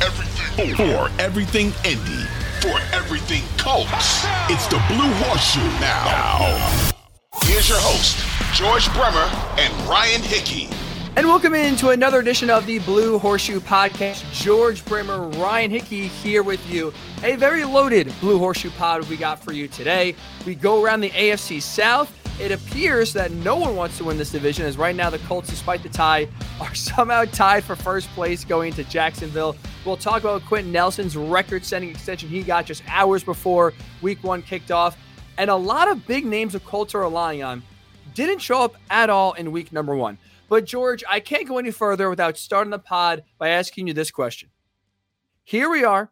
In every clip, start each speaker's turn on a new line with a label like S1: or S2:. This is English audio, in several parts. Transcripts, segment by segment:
S1: Everything, for everything Indy, for everything Colts, it's the Blue Horseshoe now. Here's your host, George Bremer and Ryan Hickey.
S2: And welcome into another edition of the Blue Horseshoe Podcast. George Bremer, Ryan Hickey here with you. A very loaded Blue Horseshoe pod we got for you today. We go around the AFC South. It appears that no one wants to win this division, as right now the Colts, despite the tie, are somehow tied for first place going to Jacksonville. We'll talk about Quenton Nelson's record setting extension he got just hours before week one kicked off. And a lot of big names the Colts are relying on didn't show up at all in week number one. But George, I can't go any further without starting the pod by asking you this question. Here we are,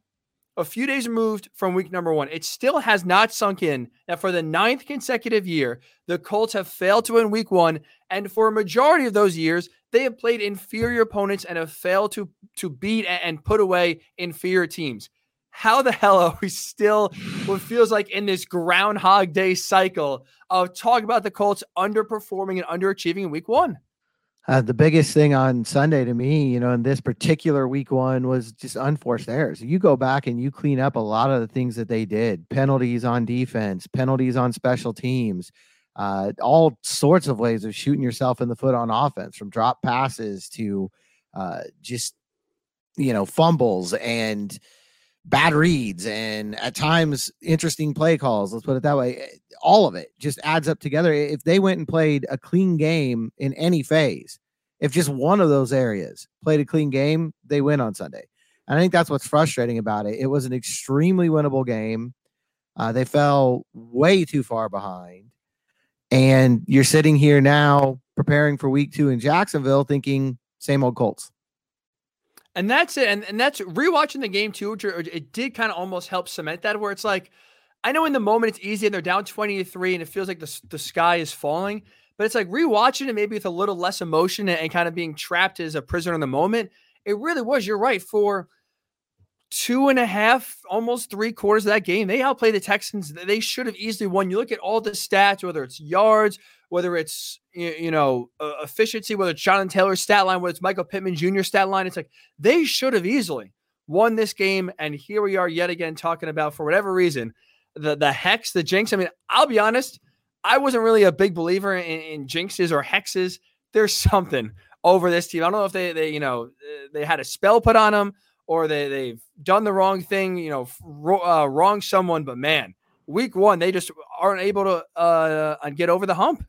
S2: a few days removed from week number one. It still has not sunk in that for the ninth consecutive year, the Colts have failed to win week one. And for a majority of those years, they have played inferior opponents and have failed to, to beat and put away inferior teams. How the hell are we still what feels like in this Groundhog Day cycle of talking about the Colts underperforming and underachieving in week one?
S3: Uh, the biggest thing on Sunday to me, you know, in this particular week one was just unforced errors. You go back and you clean up a lot of the things that they did penalties on defense, penalties on special teams, uh, all sorts of ways of shooting yourself in the foot on offense from drop passes to uh, just, you know, fumbles and bad reads and at times interesting play calls. Let's put it that way. All of it just adds up together. If they went and played a clean game in any phase, if just one of those areas played a clean game, they win on Sunday. And I think that's what's frustrating about it. It was an extremely winnable game. Uh, they fell way too far behind. And you're sitting here now preparing for week two in Jacksonville thinking same old Colts.
S2: And that's it. And, and that's rewatching the game too. which It did kind of almost help cement that, where it's like, I know in the moment it's easy and they're down 20 to 3 and it feels like the, the sky is falling, but it's like rewatching it maybe with a little less emotion and, and kind of being trapped as a prisoner in the moment. It really was. You're right. For two and a half, almost three quarters of that game, they outplayed the Texans. They should have easily won. You look at all the stats, whether it's yards, whether it's you know uh, efficiency, whether it's Jonathan Taylor's stat line, whether it's Michael Pittman Jr. stat line. It's like they should have easily won this game, and here we are yet again talking about for whatever reason the the hex, the jinx. I mean, I'll be honest, I wasn't really a big believer in, in jinxes or hexes. There's something over this team. I don't know if they they you know they had a spell put on them or they they've done the wrong thing, you know, uh, wrong someone. But man, week one they just aren't able to uh get over the hump.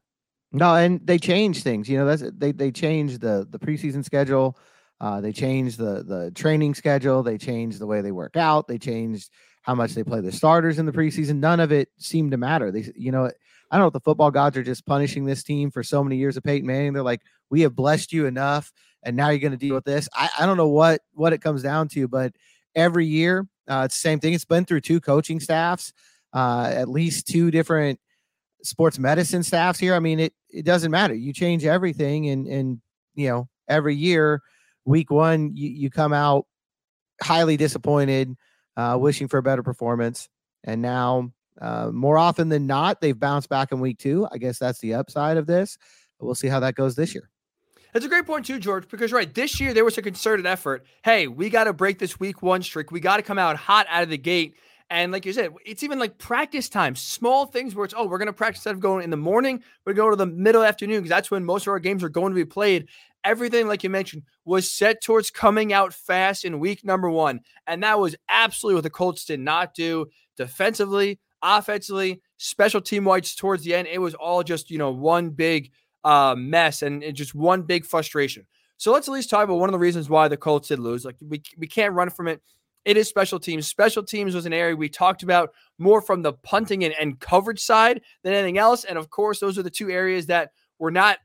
S3: No, and they change things. You know, that's they they changed the the preseason schedule. Uh, they changed the the training schedule. They changed the way they work out. They changed how much they play the starters in the preseason. None of it seemed to matter. They, you know, I don't know if the football gods are just punishing this team for so many years of Peyton Manning. They're like, we have blessed you enough, and now you're going to deal with this. I, I don't know what what it comes down to, but every year uh, it's the same thing. It's been through two coaching staffs, uh, at least two different sports medicine staffs here. I mean, it it doesn't matter. You change everything, and and you know every year week one, you, you come out highly disappointed, uh, wishing for a better performance. And now, uh, more often than not, they've bounced back in week two. I guess that's the upside of this. We'll see how that goes this year.
S2: That's a great point too, George, because right, this year there was a concerted effort. Hey, we got to break this week one streak. We got to come out hot out of the gate. And like you said, it's even like practice time, small things where it's, oh, we're going to practice instead of going in the morning, we're going to go to the middle afternoon because that's when most of our games are going to be played. Everything, like you mentioned, was set towards coming out fast in week number one. And that was absolutely what the Colts did not do defensively, offensively, special team wise towards the end. It was all just, you know, one big uh, mess and, and just one big frustration. So let's at least talk about one of the reasons why the Colts did lose. Like we, we can't run from it. It is special teams. Special teams was an area we talked about more from the punting and, and coverage side than anything else. And of course, those are the two areas that were not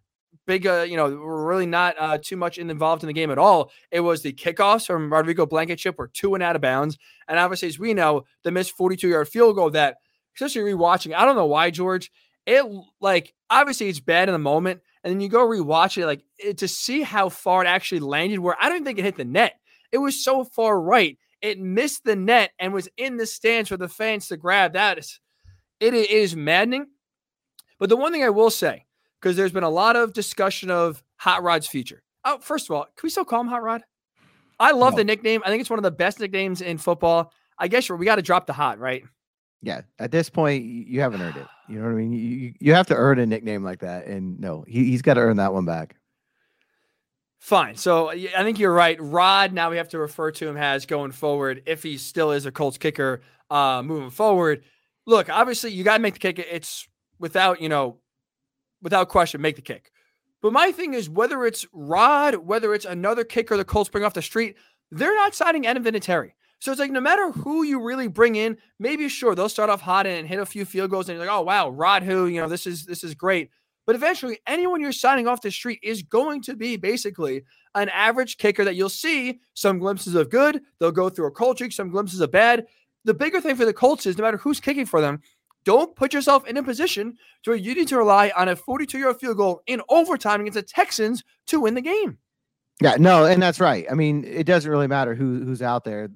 S2: big, uh, you know, really not uh, too much involved in the game at all. It was the kickoffs from Rodrigo Blankenship were two and out of bounds. And obviously, as we know, the missed 42 yard field goal that, especially rewatching, I don't know why, George, it like obviously it's bad in the moment, and then you go rewatch it, like it, to see how far it actually landed. Where I don't think it hit the net. It was so far right, it missed the net and was in the stands for the fans to grab. That is, it is maddening. But the one thing I will say, because there's been a lot of discussion of Hot Rod's future. Oh, first of all, can we still call him Hot Rod? I love no. the nickname. I think it's one of the best nicknames in football. I guess we got to drop the hot, right?
S3: Yeah, at this point, you haven't earned it. You know what I mean? You, you have to earn a nickname like that, and no, he, he's got to earn that one back.
S2: Fine. So I think you're right. Rod, now we have to refer to him as going forward if he still is a Colts kicker uh, moving forward. Look, obviously, you got to make the kick. It's without, you know, without question, make the kick. But my thing is whether it's Rod, whether it's another kicker the Colts bring off the street, they're not signing Adam Vinatieri. So it's like no matter who you really bring in, maybe sure they'll start off hot and hit a few field goals, and you're like, oh wow, Rod, who you know this is this is great. But eventually, anyone you're signing off the street is going to be basically an average kicker that you'll see some glimpses of good. They'll go through a cold streak, some glimpses of bad. The bigger thing for the Colts is no matter who's kicking for them, don't put yourself in a position to where you need to rely on a 42 yard field goal in overtime against the Texans to win the game.
S3: Yeah, no, and that's right. I mean, it doesn't really matter who who's out there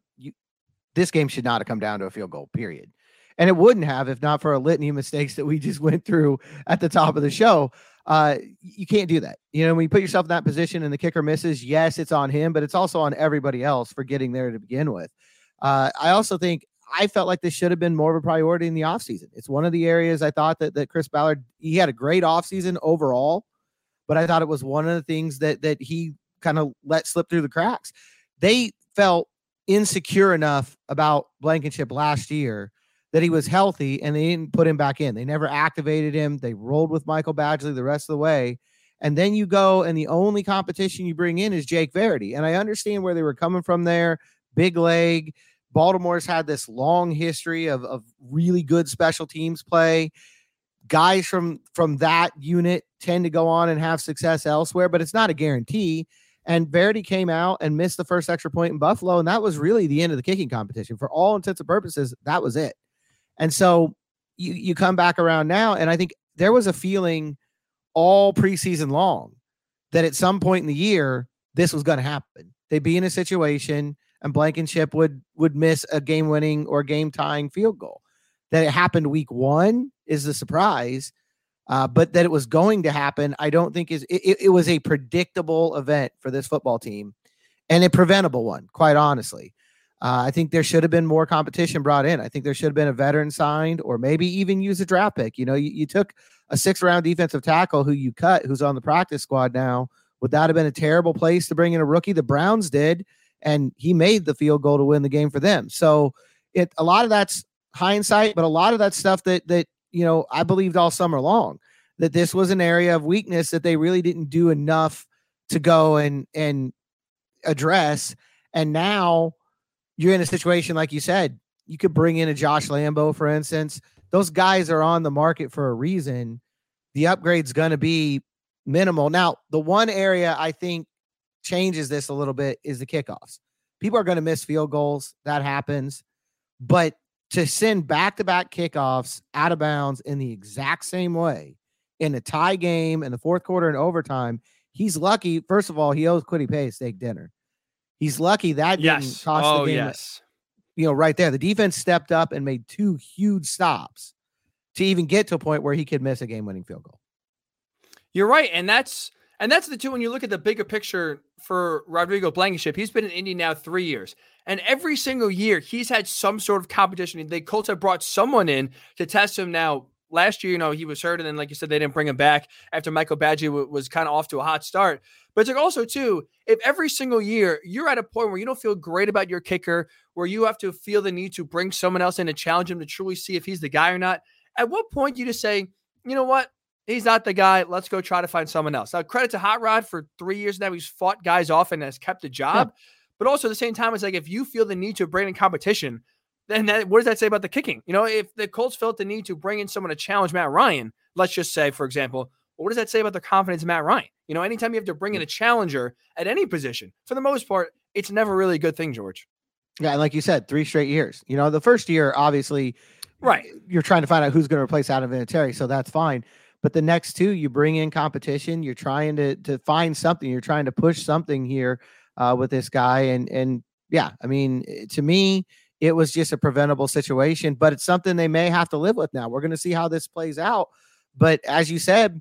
S3: this game should not have come down to a field goal, period. And it wouldn't have if not for a litany of mistakes that we just went through at the top of the show. Uh, you can't do that. You know, when you put yourself in that position and the kicker misses, yes, it's on him, but it's also on everybody else for getting there to begin with. Uh, I also think I felt like this should have been more of a priority in the offseason. It's one of the areas I thought that that Chris Ballard he had a great offseason overall, but I thought it was one of the things that that he kind of let slip through the cracks. They felt insecure enough about Blankenship last year that he was healthy and they didn't put him back in. They never activated him. They rolled with Michael Badgley the rest of the way. And then you go and the only competition you bring in is Jake Verity. And I understand where they were coming from there. Big leg. Baltimore's had this long history of, of really good special teams play. Guys from from that unit tend to go on and have success elsewhere, but it's not a guarantee. And Verity came out and missed the first extra point in Buffalo. And that was really the end of the kicking competition. For all intents and purposes, that was it. And so you, you come back around now. And I think there was a feeling all preseason long that at some point in the year, this was going to happen. They'd be in a situation and Blankenship would would miss a game winning or game tying field goal. That it happened week one is the surprise. Uh, but that it was going to happen, I don't think is it, it was a predictable event for this football team and a preventable one, quite honestly. Uh, I think there should have been more competition brought in. I think there should have been a veteran signed or maybe even use a draft pick. You know, you, you took a six round defensive tackle who you cut, who's on the practice squad now. Would that have been a terrible place to bring in a rookie? The Browns did, and he made the field goal to win the game for them. So it a lot of that's hindsight, but a lot of that stuff that that you know, I believed all summer long that this was an area of weakness that they really didn't do enough to go and and address. And now you're in a situation like you said, you could bring in a Josh Lambo, for instance. Those guys are on the market for a reason. The upgrade's going to be minimal. Now, the one area I think changes this a little bit is the kickoffs. People are going to miss field goals. That happens. But to send back to back kickoffs out of bounds in the exact same way in a tie game in the fourth quarter and overtime He's lucky. First of all, he owes Kwity Paye a steak dinner. He's lucky that
S2: yes.
S3: didn't cost
S2: oh,
S3: the game.
S2: Yes.
S3: You know, right there, the defense stepped up and made two huge stops to even get to a point where he could miss a game-winning field goal.
S2: You're right, and that's and that's the two. When you look at the bigger picture for Rodrigo Blankenship, he's been in Indy now three years, and every single year he's had some sort of competition. The Colts have brought someone in to test him. Now, last year, you know, he was hurt, and then, like you said, they didn't bring him back after Michael Badgley w- was kind of off to a hot start. But it's like also too, if every single year you're at a point where you don't feel great about your kicker, where you have to feel the need to bring someone else in to challenge him to truly see if he's the guy or not. At what point do you just say, you know what? He's not the guy. Let's go try to find someone else. Now, credit to Hot Rod for three years now. He's fought guys off and has kept a job. Yeah. But also at the same time, it's like if you feel the need to bring in competition, then that, what does that say about the kicking? You know, if the Colts felt the need to bring in someone to challenge Matt Ryan, let's just say, for example, what does that say about their confidence in Matt Ryan? You know, anytime you have to bring in mm. a challenger at any position, for the most part, it's never really a good thing, George.
S3: Yeah, and like you said, three straight years. You know, the first year, obviously,
S2: right,
S3: you're trying to find out who's going to replace Adam Vinatieri, so that's fine. But the next two, you bring in competition. You're trying to to find something. You're trying to push something here uh, with this guy, and and yeah, I mean, eh, to me, it was just a preventable situation, but it's something they may have to live with now. We're going to see how this plays out. But as you said,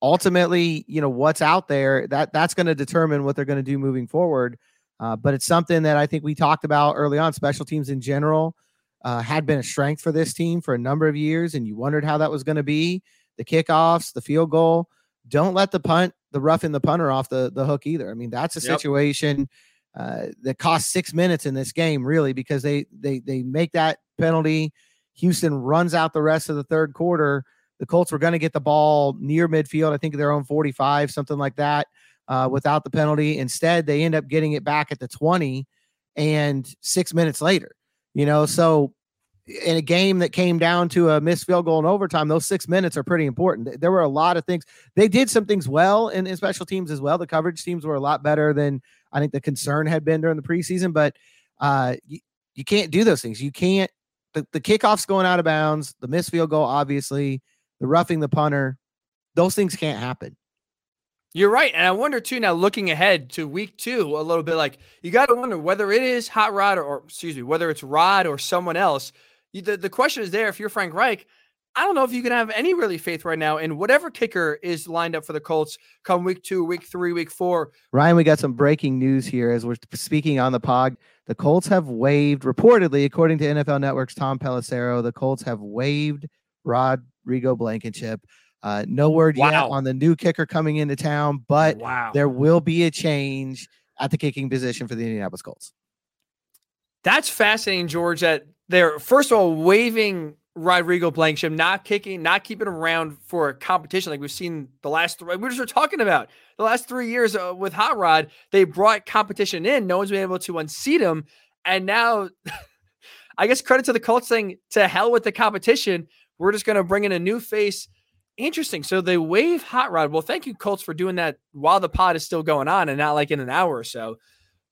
S3: ultimately, you know, what's out there that that's going to determine what they're going to do moving forward. Uh, but it's something that I think we talked about early on. Special teams in general uh, had been a strength for this team for a number of years, and you wondered how that was going to be. The kickoffs, the field goal. Don't let the punt, the roughing the punter off the, the hook either. I mean, that's a yep. situation uh, that cost six minutes in this game, really, because they they they make that penalty. Houston runs out the rest of the third quarter. The Colts were going to get the ball near midfield, I think their own 45, something like that, uh, without the penalty. Instead, they end up getting it back at the 20 and six minutes later, you know. So, in a game that came down to a missed field goal in overtime, those six minutes are pretty important. There were a lot of things. They did some things well in, in special teams as well. The coverage teams were a lot better than I think the concern had been during the preseason, but uh, you, you can't do those things. You can't. The, the kickoff's going out of bounds, the missed field goal, obviously, the roughing the punter, those things can't happen.
S2: You're right. And I wonder too, now looking ahead to week two, a little bit like you got to wonder whether it is Hot Rod or, or, excuse me, whether it's Rod or someone else. You, the, the question is there if you're Frank Reich, I don't know if you can have any really faith right now in whatever kicker is lined up for the Colts come week two, week three, week four.
S3: Ryan, we got some breaking news here as we're speaking on the pod. The Colts have waived, reportedly, according to NFL Network's Tom Pelissero, the Colts have waived Rodrigo Blankenship. Uh, no word wow. yet on the new kicker coming into town, but
S2: wow.
S3: there will be a change at the kicking position for the Indianapolis Colts.
S2: That's fascinating, George. That they're first of all waving Rodrigo Blankenship, not kicking, not keeping him around for a competition like we've seen the last three. We just were talking about the last three years uh, with Hot Rod. They brought competition in. No one's been able to unseat him, and now, I guess credit to the Colts saying to hell with the competition. We're just going to bring in a new face. Interesting. So they wave Hot Rod. Well, thank you, Colts, for doing that while the pod is still going on and not like in an hour or so.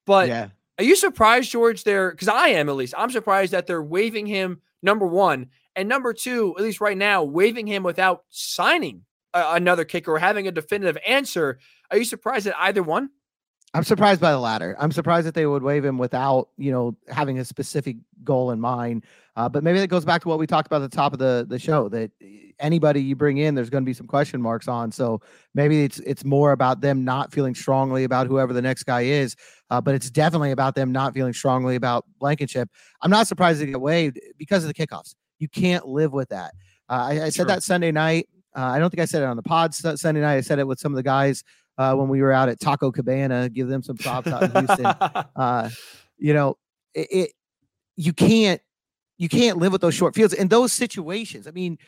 S2: But yeah. Are you surprised, George? There, because I am at least. I'm surprised that they're waiving him. Number one, and number two, at least right now, waiving him without signing a- another kicker or having a definitive answer. Are you surprised at either one?
S3: I'm surprised by the latter. I'm surprised that they would waive him without, you know, having a specific goal in mind. Uh, but maybe that goes back to what we talked about at the top of the the show that anybody you bring in, there's going to be some question marks on. So maybe it's it's more about them not feeling strongly about whoever the next guy is. Uh, but it's definitely about them not feeling strongly about Blankenship. I'm not surprised to get waived because of the kickoffs. You can't live with that. Uh, I, I, said that Sunday night. Uh, I don't think I said it on the pod Sunday night. I said it with some of the guys uh, when we were out at Taco Cabana. Give them some props out in Houston. Uh, you know, it, it, you can't you can't live with those short fields in those situations. I mean,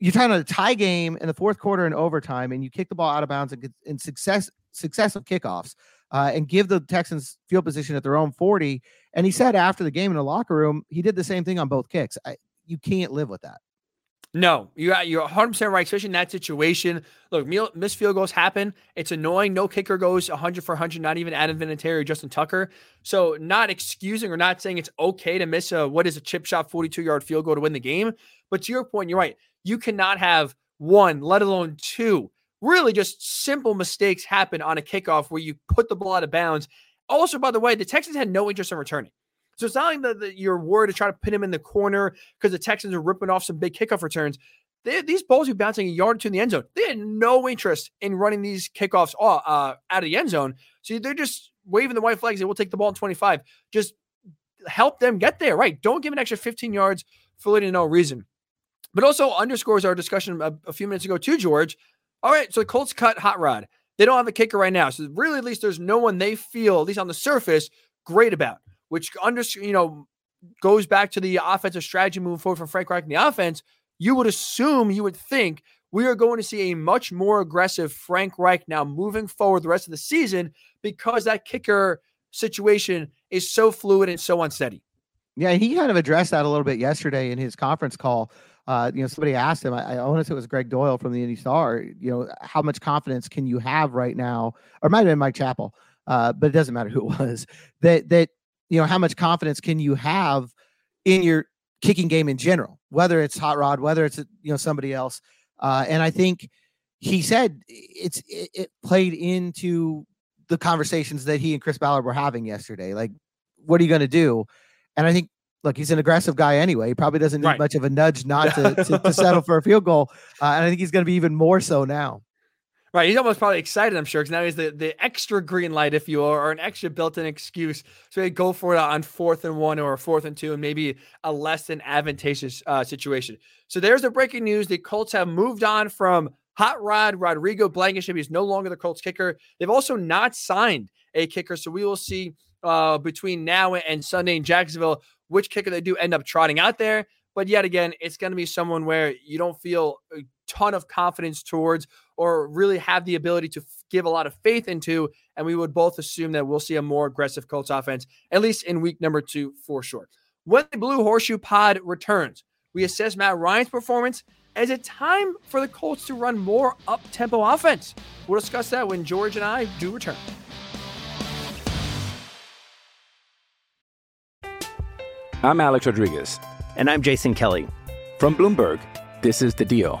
S3: you're about a tie game in the fourth quarter and overtime, and you kick the ball out of bounds and in success successive kickoffs. Uh, and give the Texans field position at their own 40. And he said after the game in the locker room, he did the same thing on both kicks. I, you can't live with that.
S2: No, you you're 100 percent right, especially in that situation. Look, missed field goals happen. It's annoying. No kicker goes 100 for 100. Not even Adam Vinatieri or Justin Tucker. So, not excusing or not saying it's okay to miss a what is a chip shot 42 yard field goal to win the game. But to your point, you're right. You cannot have one, let alone two, really just simple mistakes happen on a kickoff where you put the ball out of bounds. Also, by the way, the Texans had no interest in returning. So it's not like that the, you're worried to try to pin him in the corner because the Texans are ripping off some big kickoff returns. They, these balls are bouncing a yard in the end zone. They had no interest in running these kickoffs uh, uh, out of the end zone. So they're just waving the white flags. They will take the ball in 25. Just help them get there, right? Don't give an extra 15 yards for literally no reason. But also underscores our discussion a, a few minutes ago too, George. All right, so the Colts cut Hot Rod. They don't have a kicker right now, so really, at least there's no one they feel, at least on the surface, great about. Which under you know goes back to the offensive strategy moving forward from Frank Reich in the offense. You would assume, you would think, we are going to see a much more aggressive Frank Reich now moving forward the rest of the season because that kicker situation is so fluid and so unsteady.
S3: Yeah, he kind of addressed that a little bit yesterday in his conference call. Uh, you know, somebody asked him, I, want to say it was Gregg Doyel from the Indy Star, you know, how much confidence can you have right now? Or might have been Mike Chappell, uh, but it doesn't matter who it was. That that, you know, how much confidence can you have in your kicking game in general, whether it's Hot Rod, whether it's you know somebody else. Uh, and I think he said it's it, it played into the conversations that he and Chris Ballard were having yesterday. Like, what are you going to do? And I think, look, he's an aggressive guy anyway. He probably doesn't need right. much of a nudge not to, to, to settle for a field goal. Uh, and I think he's going to be even more so now.
S2: Right. He's almost probably excited, I'm sure, because now he's the, the extra green light, if you will, or an extra built in excuse. So go for it on fourth and one or fourth and two, and maybe a less than advantageous uh, situation. So there's the breaking news. The Colts have moved on from Hot Rod Rodrigo Blankenship. He's no longer the Colts kicker. They've also not signed a kicker. So we will see uh, between now and Sunday in Jacksonville which kicker they do end up trotting out there. But yet again, it's going to be someone where you don't feel a ton of confidence towards or really have the ability to give a lot of faith into. And we would both assume that we'll see a more aggressive Colts offense, at least in week number two for sure. When the Blue Horseshoe Pod returns, we assess Matt Ryan's performance. Is it time for the Colts to run more up tempo offense? We'll discuss that when George and I do return.
S4: I'm Alex Rodriguez.
S5: And I'm Jason Kelly.
S4: From Bloomberg, this is The Deal.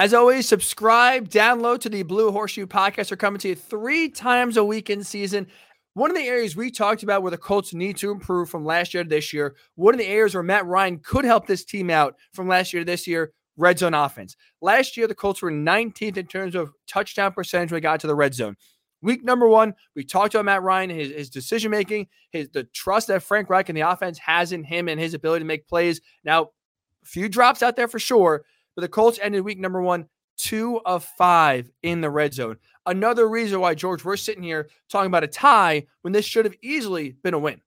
S2: As always, subscribe, download to the Blue Horseshoe podcast. We're coming to you three times a week in season. One of the areas we talked about where the Colts need to improve from last year to this year, one of the areas where Matt Ryan could help this team out from last year to this year, red zone offense. Last year, the Colts were 19th in terms of touchdown percentage when they got to the red zone. Week number one, we talked about Matt Ryan, his, his decision making, his the trust that Frank Reich and the offense has in him and his ability to make plays. Now, a few drops out there for sure, but the Colts ended week number one two of five in the red zone. Another reason why, George, we're sitting here talking about a tie when this should have easily been a win.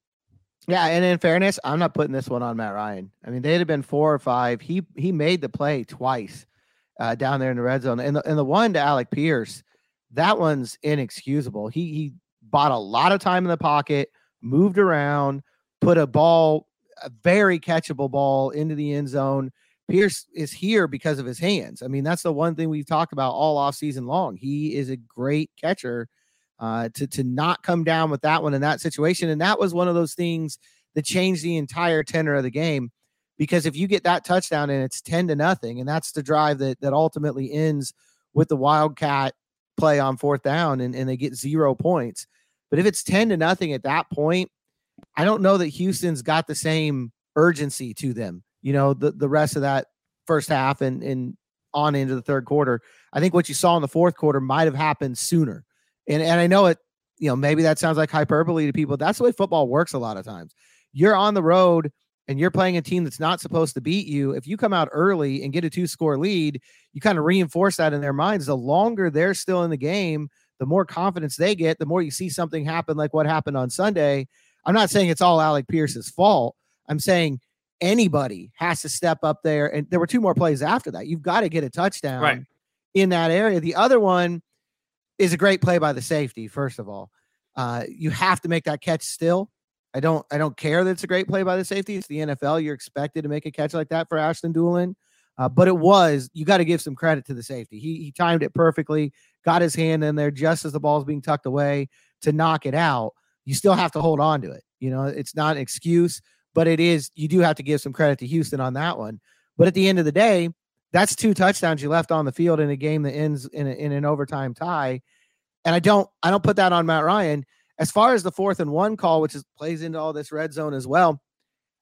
S3: Yeah, and in fairness, I'm not putting this one on Matt Ryan. I mean, they'd have been four or five. He he made the play twice uh, down there in the red zone, and the and the one to Alec Pierce, that one's inexcusable. He he bought a lot of time in the pocket, moved around, put a ball, a very catchable ball into the end zone Pierce is here because of his hands. I mean, that's the one thing we've talked about all off season long. He is a great catcher. Uh, to to not come down with that one in that situation, and that was one of those things that changed the entire tenor of the game. Because if you get that touchdown and it's ten to nothing, and that's the drive that that ultimately ends with the Wildcat play on fourth down, and, and they get zero points. But if it's ten to nothing at that point, I don't know that Houston's got the same urgency to them you know, the, the rest of that first half and, and on into the third quarter. I think what you saw in the fourth quarter might have happened sooner. And, and I know it, you know, maybe that sounds like hyperbole to people. That's the way football works a lot of times. You're on the road and you're playing a team that's not supposed to beat you. If you come out early and get a two score lead, you kind of reinforce that in their minds. The longer they're still in the game, the more confidence they get, the more you see something happen like what happened on Sunday. I'm not saying it's all Alec Pierce's fault. I'm saying anybody has to step up there. And there were two more plays after that. You've got to get a touchdown
S2: right.
S3: in that area. The other one is a great play by the safety, first of all. Uh, you have to make that catch still. I don't I don't care that it's a great play by the safety. It's the NFL. You're expected to make a catch like that for Ashton Dulin, Uh, but it was, you got to give some credit to the safety. He, he timed it perfectly, got his hand in there just as the ball's being tucked away to knock it out. You still have to hold on to it. You know, it's not an excuse, but it is, you do have to give some credit to Houston on that one. But at the end of the day, that's two touchdowns you left on the field in a game that ends in, a, in an overtime tie. And I don't, I don't put that on Matt Ryan. As far as the fourth and one call, which is plays into all this red zone as well,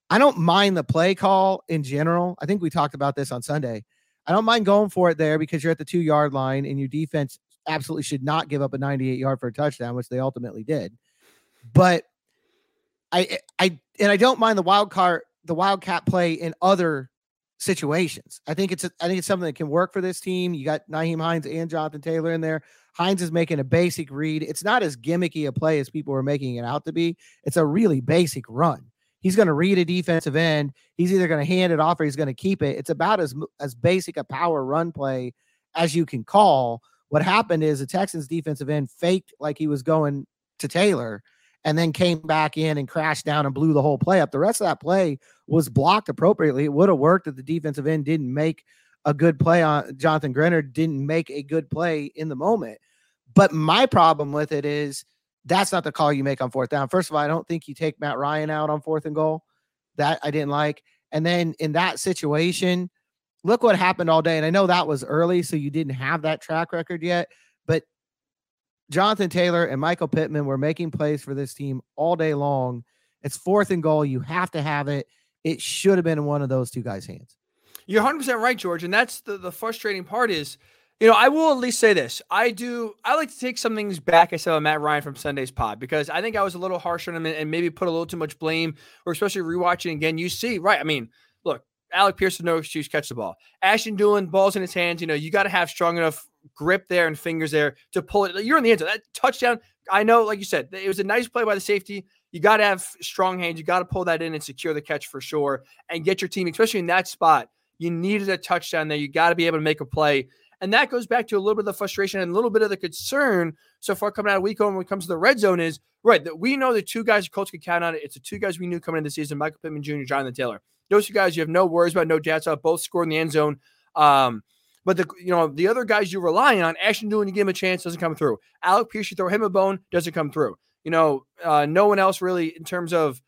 S3: I don't mind the play call in general. I think we talked about this on Sunday. I don't mind going for it there because you're at the two yard line and your defense absolutely should not give up a 98 yard for a touchdown, which they ultimately did. But I, I, and I don't mind the wild card, the wildcat play in other situations. I think it's, a, I think it's something that can work for this team. You got Nyheim Hines and Jonathan Taylor in there. Hines is making a basic read. It's not as gimmicky a play as people are making it out to be. It's a really basic run. He's going to read a defensive end. He's either going to hand it off or he's going to keep it. It's about as as basic a power run play as you can call. What happened is the Texans defensive end faked like he was going to Taylor and then came back in and crashed down and blew the whole play up. The rest of that play was blocked appropriately. It would have worked if the defensive end didn't make a good play on Jonathan Greenard didn't make a good play in the moment. But my problem with it is that's not the call you make on fourth down. First of all, I don't think you take Matt Ryan out on fourth and goal. That I didn't like. And then in that situation, look what happened all day. And I know that was early, so you didn't have that track record yet. But Jonathan Taylor and Michael Pittman were making plays for this team all day long. It's fourth and goal. You have to have it. It should have been in one of those two guys' hands.
S2: You're 100% right, George. And that's the, the frustrating part is – you know, I will at least say this. I do. I like to take some things back. I said about Matt Ryan from Sunday's pod because I think I was a little harsh on him and maybe put a little too much blame, or especially rewatching again. You see, right? I mean, look, Alec Pearson, no excuse, catch the ball. Ashton Dulin, balls in his hands. You know, you got to have strong enough grip there and fingers there to pull it. You're in the end zone. That touchdown. I know, like you said, it was a nice play by the safety. You got to have strong hands. You got to pull that in and secure the catch for sure, and get your team, especially in that spot. You needed a touchdown there. You got to be able to make a play. And that goes back to a little bit of the frustration and a little bit of the concern so far coming out of week one when it comes to the red zone is right that we know the two guys the Colts could count on it. It's the two guys we knew coming into the season, Michael Pittman Jr., Jonathan Taylor. Those two guys you have no worries about, no doubts about, both scored in the end zone. Um, but the you know the other guys you're relying on, Ashton Dulin, you give him a chance, doesn't come through. Alec Pierce, you throw him a bone, doesn't come through. You know, uh, no one else really in terms of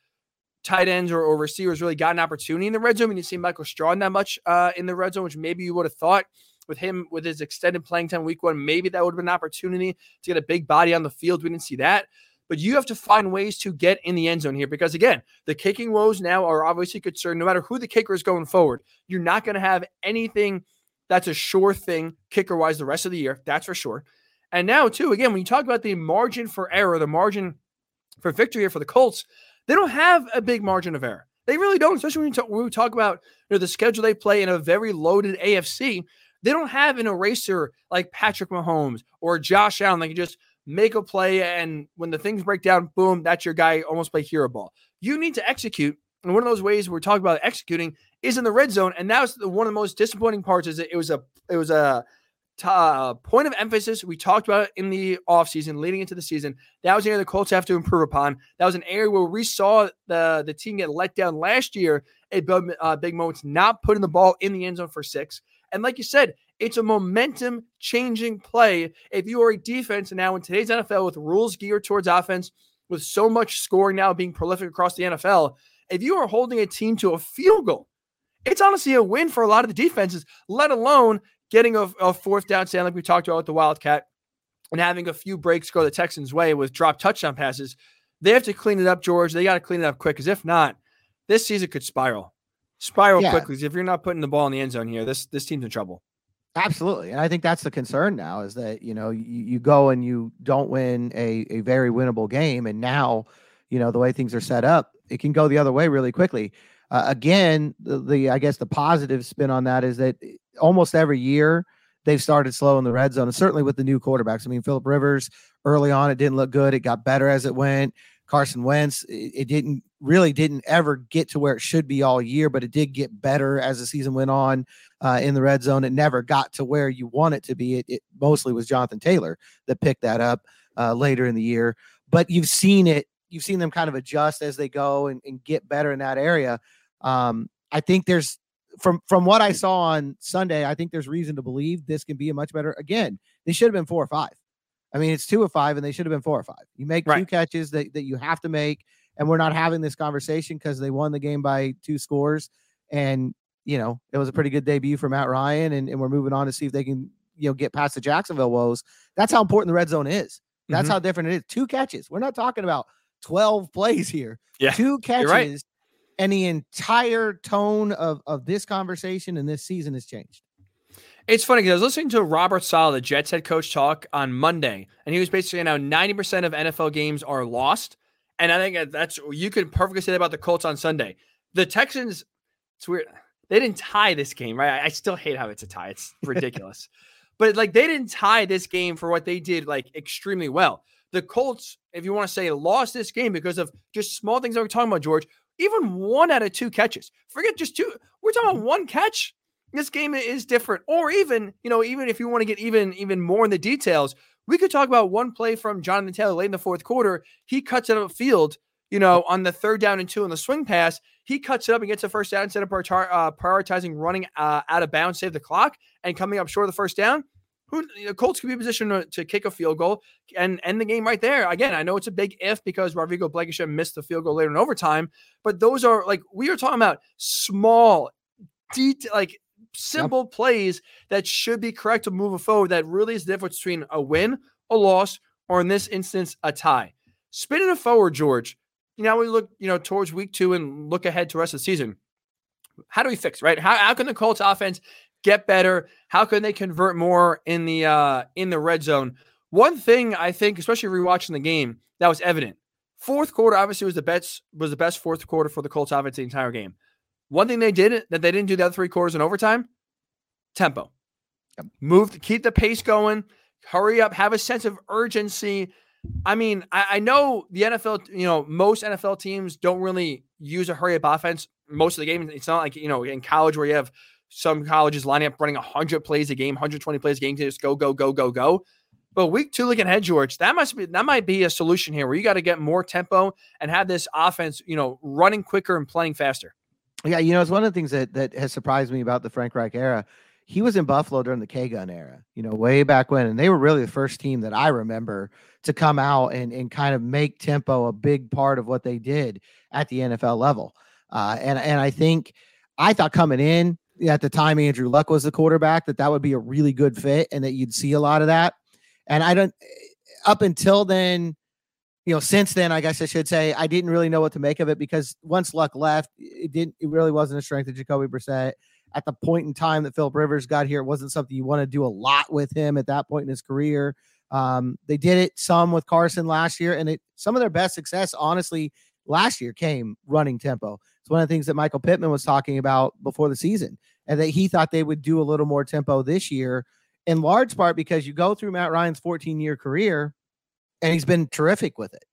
S2: tight ends or, or, receivers really got an opportunity in the red zone. We didn't see Michael Strachan that much uh, in the red zone, which maybe you would have thought with him with his extended playing time week one, maybe that would have been an opportunity to get a big body on the field. We didn't see that. But you have to find ways to get in the end zone here because, again, the kicking woes now are obviously concerned. No matter who the kicker is going forward, you're not going to have anything that's a sure thing kicker wise the rest of the year. That's for sure. And now, too, again, when you talk about the margin for error, the margin for victory here for the Colts, they don't have a big margin of error. They really don't, especially when, talk, when we talk about you know, the schedule they play in a very loaded AFC. They don't have an eraser like Patrick Mahomes or Josh Allen. They can just make a play, and when the things break down, boom, that's your guy. Almost play hero ball. You need to execute, and one of those ways we're talking about executing is in the red zone, and that was the, one of the most disappointing parts. Is it was a it was a t- uh, point of emphasis we talked about in the offseason leading into the season. That was an area the Colts have to improve upon. That was an area where we saw the the team get let down last year at uh, big moments, not putting the ball in the end zone for six. And like you said, it's a momentum changing play. If you are a defense and now in today's NFL with rules geared towards offense, with so much scoring now being prolific across the NFL, if you are holding a team to a field goal, it's honestly a win for a lot of the defenses, let alone getting a, a fourth down stand like we talked about with the Wildcat and having a few breaks go the Texans' way with drop touchdown passes. They have to clean it up, George. They got to clean it up quick because if not, this season could spiral spiral yeah. quickly. If you're not putting the ball in the end zone here, this this team's in trouble.
S3: Absolutely, and I think that's the concern now is that you know you, you go and you don't win a a very winnable game, and now you know the way things are set up, it can go the other way really quickly. Uh, again, the, the I guess the positive spin on that is that almost every year they've started slow in the red zone, and certainly with the new quarterbacks. I mean, Philip Rivers early on it didn't look good; it got better as it went. Carson Wentz, it, it didn't really didn't ever get to where it should be all year, but it did get better as the season went on uh, in the red zone. It never got to where you want it to be. It, it mostly was Jonathan Taylor that picked that up uh, later in the year. but you've seen it. You've seen them kind of adjust as they go and, and get better in that area. Um, I think there's from from what I saw on Sunday, I think there's reason to believe this can be a much better. Again, they should have been four or five. I mean, it's two or five, and they should have been four or five. You make right. two catches that, that you have to make, and we're not having this conversation because they won the game by two scores. And you know, it was a pretty good debut for Matt Ryan, and, and we're moving on to see if they can, you know, get past the Jacksonville woes. That's how important the red zone is. That's mm-hmm. how different it is. Two catches. We're not talking about 12 plays here.
S2: Yeah.
S3: Two catches. Right. And the entire tone of, of this conversation and this season has changed.
S2: It's funny because I was listening to Robert Saleh, the Jets head coach, talk on Monday, and he was basically now 90% of NFL games are lost. And I think that's you could perfectly say that about the Colts on Sunday. The Texans, it's weird. They didn't tie this game, right? I, I still hate how it's a tie. It's ridiculous. but like they didn't tie this game for what they did like extremely well. The Colts, if you want to say, lost this game because of just small things that we're talking about, George. Even one out of two catches. Forget just two. We're talking about one catch. This game is different. Or even, you know, even if you want to get even even more in the details, we could talk about one play from Jonathan Taylor late in the fourth quarter. He cuts it upfield you know, on the third down and two on the swing pass, he cuts it up and gets a first down instead of uh, prioritizing running uh, out of bounds, save the clock, and coming up short of the first down. Who the Colts could be positioned to, to, kick a field goal and end the game right there. Again, I know it's a big if because Rodrigo Blankenship missed the field goal later in overtime, but those are like we are talking about small, detail, like simple yep. plays that should be correct to move forward. That really is the difference between a win, a loss, or in this instance, a tie. Spinning it forward, George now we look, you know, towards week two and look ahead to the rest of the season. How do we fix right? How, how can the Colts offense get better? How can they convert more in the uh in the red zone? One thing I think, especially rewatching the game, that was evident. Fourth quarter obviously was the best was the best fourth quarter for the Colts offense the entire game. One thing they did that they didn't do the other three quarters in overtime, tempo. Move, keep the pace going, hurry up, have a sense of urgency I mean, I, I, know the NFL, you know, most NFL teams don't really use a hurry up offense most of the game. It's not like, you know, in college where you have some colleges lining up running 100 plays a game, 120 plays a game just go, go, go, go, go. But week two, looking ahead, George, that must be that might be a solution here where you got to get more tempo and have this offense, you know, running quicker and playing faster.
S3: Yeah, you know, it's one of the things that that has surprised me about the Frank Reich era he was in Buffalo during the K gun era, you know, way back when. And they were really the first team that I remember to come out and, and kind of make tempo a big part of what they did at the NFL level. Uh, and, and I think I thought coming in at the time, Andrew Luck was the quarterback, that that would be a really good fit and that you'd see a lot of that. And I don't, up until then, you know, since then, I guess I should say, I didn't really know what to make of it because once Luck left, it didn't, it really wasn't a strength of Jacoby Brissett at the point in time that Philip Rivers got here. It wasn't something you want to do a lot with him at that point in his career. Um, they did it some with Carson last year, and it some of their best success, honestly, last year came running tempo. It's one of the things that Michael Pittman was talking about before the season, and that he thought they would do a little more tempo this year, in large part because you go through Matt Ryan's 14 year career, and he's been terrific with it.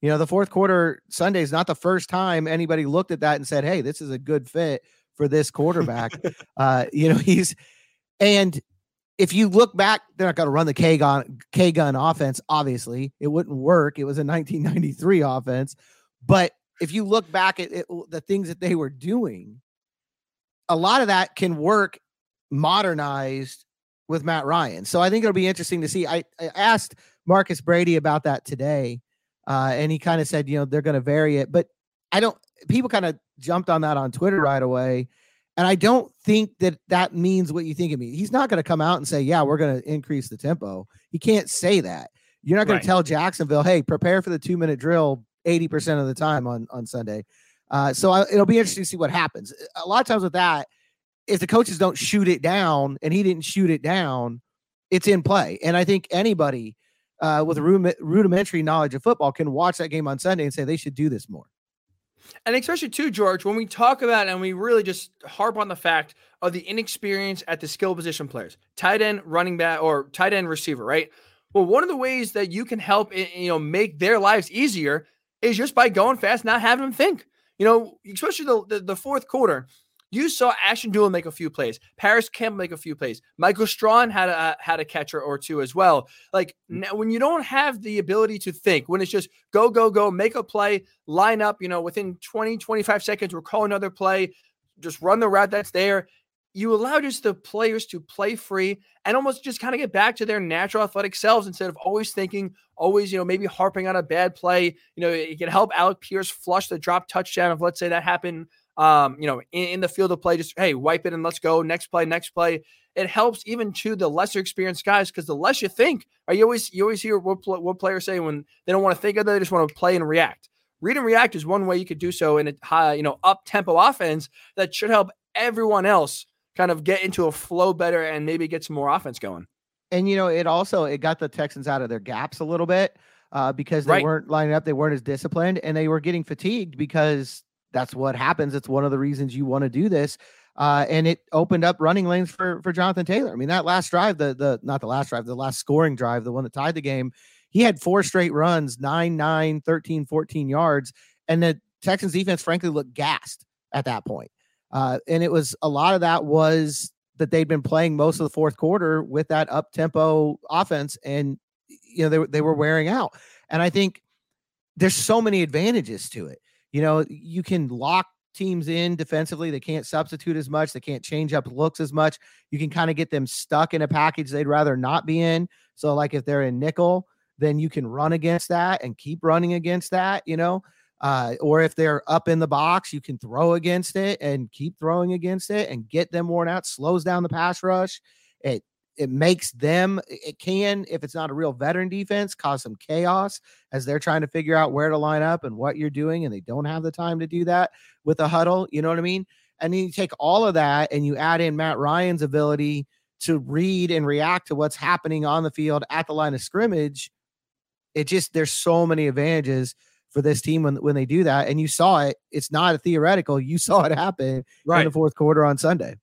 S3: You know, the fourth quarter Sunday is not the first time anybody looked at that and said, "Hey, this is a good fit for this quarterback. uh, you know, he's and if you look back, they're not going to run the K gun K gun offense. Obviously, it wouldn't work. It was a 1993 offense, but if you look back at it, the things that they were doing, a lot of that can work modernized with Matt Ryan. So I think it'll be interesting to see. I, I asked Marcus Brady about that today, uh, and he kind of said, you know, they're going to vary it, but I don't. People kind of jumped on that on Twitter right away. And I don't think that that means what you think it means. He's not going to come out and say, "Yeah, we're going to increase the tempo." He can't say that. You're not going right. to tell Jacksonville, "Hey, prepare for the two minute drill 80% of the time on on Sunday." Uh, so I, it'll be interesting to see what happens. A lot of times with that, if the coaches don't shoot it down, and he didn't shoot it down, it's in play. And I think anybody uh, with a rudimentary knowledge of football can watch that game on Sunday and say they should do this more.
S2: And especially too, George, when we talk about and we really just harp on the fact of the inexperience at the skill position players, tight end, running back, or tight end receiver, right? Well, one of the ways that you can help, eh, you know, make their lives easier is just by going fast, not having them think. You know, especially the, the, the fourth quarter. You saw Ashton Dulin make a few plays. Parris Campbell make a few plays. Michael Strachan had a had a catcher or two as well. Like mm. now, when you don't have the ability to think, when it's just go go go, make a play, line up, you know, within 20 25 seconds, we're calling another play, just run the route that's there. You allow just the players to play free and almost just kind of get back to their natural athletic selves instead of always thinking, always, you know, maybe harping on a bad play. You know, it can help Alec Pierce flush the drop touchdown if let's say that happened um, you know, in, in, the field of play, just hey, wipe it and let's go. Next play, next play. It helps even to the lesser experienced guys because the less you think, or you always you always hear what, what players say when they don't want to think of it, they just want to play and react. Read and react is one way you could do so in a high, you know, up tempo offense that should help everyone else kind of get into a flow better and maybe get some more offense going.
S3: And you know, it also it got the Texans out of their gaps a little bit uh, because they right. weren't lining up, they weren't as disciplined, and they were getting fatigued because that's what happens. It's one of the reasons you want to do this. Uh, and it opened up running lanes for for Jonathan Taylor. I mean, that last drive, the the not the last drive, the last scoring drive, the one that tied the game, he had four straight runs, 9, 9, 13, 14 yards. And the Texans defense, frankly, looked gassed at that point. Uh, and it was a lot of that was that they'd been playing most of the fourth quarter with that up tempo offense, and you know they they were wearing out. And I think there's so many advantages to it. You know, you can lock teams in defensively. They can't substitute as much. They can't change up looks as much. You can kind of get them stuck in a package they'd rather not be in. So, like if they're in nickel, then you can run against that and keep running against that, you know. Uh, or if they're up in the box, you can throw against it and keep throwing against it and get them worn out, slows down the pass rush. It it makes them it can if it's not a real veteran defense cause some chaos as they're trying to figure out where to line up and what you're doing and they don't have the time to do that with a huddle you know what i mean and then you take all of that and you add in matt ryan's ability to read and react to what's happening on the field at the line of scrimmage it just there's so many advantages for this team when, when they do that and you saw it it's not a theoretical you saw it happen right. in the fourth quarter on sunday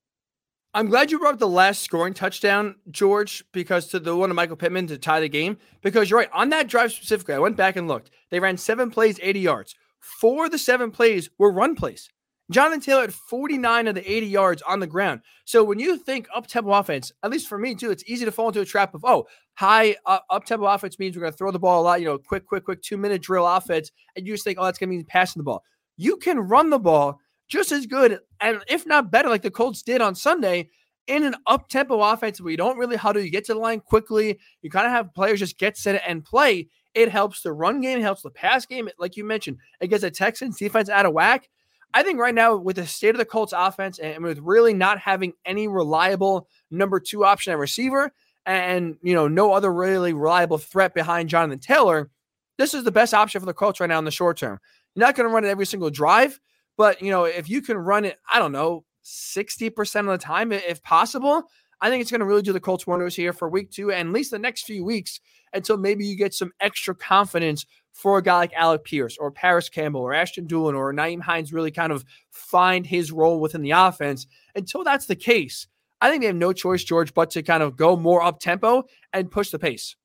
S2: I'm glad you brought up the last scoring touchdown, George, because to the one of Michael Pittman to tie the game. Because you're right. On that drive specifically, I went back and looked. They ran seven plays, 80 yards. Four of the seven plays were run plays. Jonathan Taylor had 49 of the 80 yards on the ground. So when you think up tempo offense, at least for me too, it's easy to fall into a trap of, oh, high uh, up tempo offense means we're going to throw the ball a lot, you know, quick, quick, quick two minute drill offense. And you just think, oh, that's going to mean passing the ball. You can run the ball just as good, and if not better, like the Colts did on Sunday, in an up tempo offense where you don't really do you get to the line quickly. You kind of have players just get set and play. It helps the run game, helps the pass game. Like you mentioned, against the Texans defense out of whack. I think right now, with the state of the Colts offense and with really not having any reliable number two option at receiver and, you know, no other really reliable threat behind Jonathan Taylor, this is the best option for the Colts right now in the short term. You're not going to run it every single drive, but, you know, if you can run it, I don't know, 60% of the time, if possible. I think it's going to really do the Colts wonders here for week two and at least the next few weeks until maybe you get some extra confidence for a guy like Alec Pierce or Parris Campbell or Ashton Dulin or Nyheim Hines really kind of find his role within the offense. Until that's the case, I think they have no choice, George, but to kind of go more up tempo and push the pace.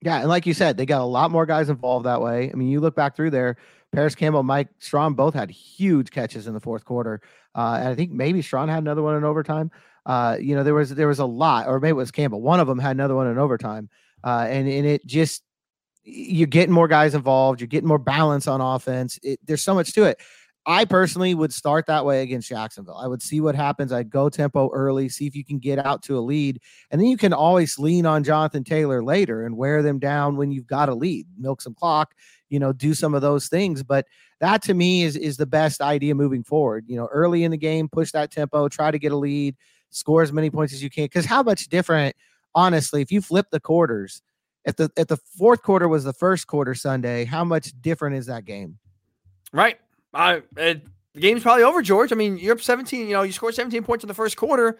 S3: Yeah, and like you said, they got a lot more guys involved that way. I mean, you look back through there, Parris Campbell, Mike Strachan both had huge catches in the fourth quarter. Uh, and I think maybe Strachan had another one in overtime. Uh, you know, there was there was a lot, or maybe it was Campbell. One of them had another one in overtime. Uh, and and it just you're getting more guys involved. You're getting more balance on offense. It, there's so much to it. I personally would start that way against Jacksonville. I would see what happens. I'd go tempo early, see if you can get out to a lead, and then you can always lean on Jonathan Taylor later and wear them down when you've got a lead, milk some clock, you know, do some of those things. But that to me is is the best idea moving forward. You know, early in the game, push that tempo, try to get a lead, score as many points as you can. Because how much different, honestly, if you flip the quarters, if the if the fourth quarter was the first quarter Sunday, how much different is that game?
S2: Right. I it, the game's probably over, George. I mean, you're up 17. You know, you scored 17 points in the first quarter.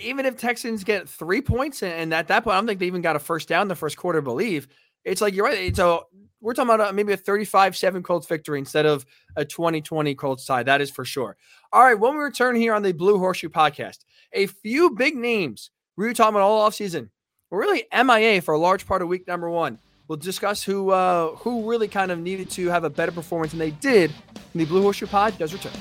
S2: Even if Texans get three points, and at that point, I don't think they even got a first down in the first quarter. Believe it's like you're right. So we're talking about maybe a 35-7 Colts victory instead of a 2020 Colts tie. That is for sure. All right, when we return here on the Blue Horseshoe Podcast, a few big names we were talking about all offseason. Really MIA for a large part of week number one. We'll discuss who uh, who really kind of needed to have a better performance than they did. And the Blue Horseshoe Pod does return.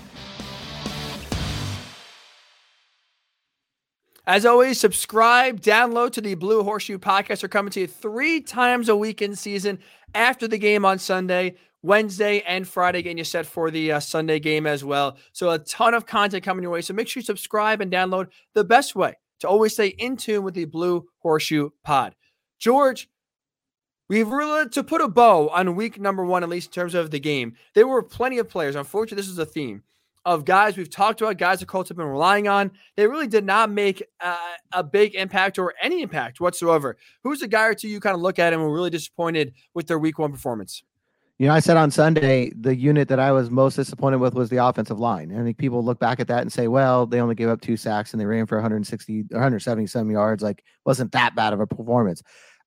S2: As always, subscribe, download to the Blue Horseshoe podcast. We're coming to you three times a week in season after the game on Sunday, Wednesday, and Friday, getting you set for the uh, Sunday game as well. So, a ton of content coming your way. So, make sure you subscribe and download the best way to always stay in tune with the Blue Horseshoe pod. George, We've really to put a bow on week number one, at least in terms of the game. There were plenty of players. Unfortunately, this is a theme of guys we've talked about, guys the Colts have been relying on. They really did not make uh, a big impact or any impact whatsoever. Who's the guy or two you kind of look at and were really disappointed with their week one performance?
S3: You know, I said on Sunday the unit that I was most disappointed with was the offensive line. I think people look back at that and say, well, they only gave up two sacks and they ran for 160, 170 some yards. Like, wasn't that bad of a performance.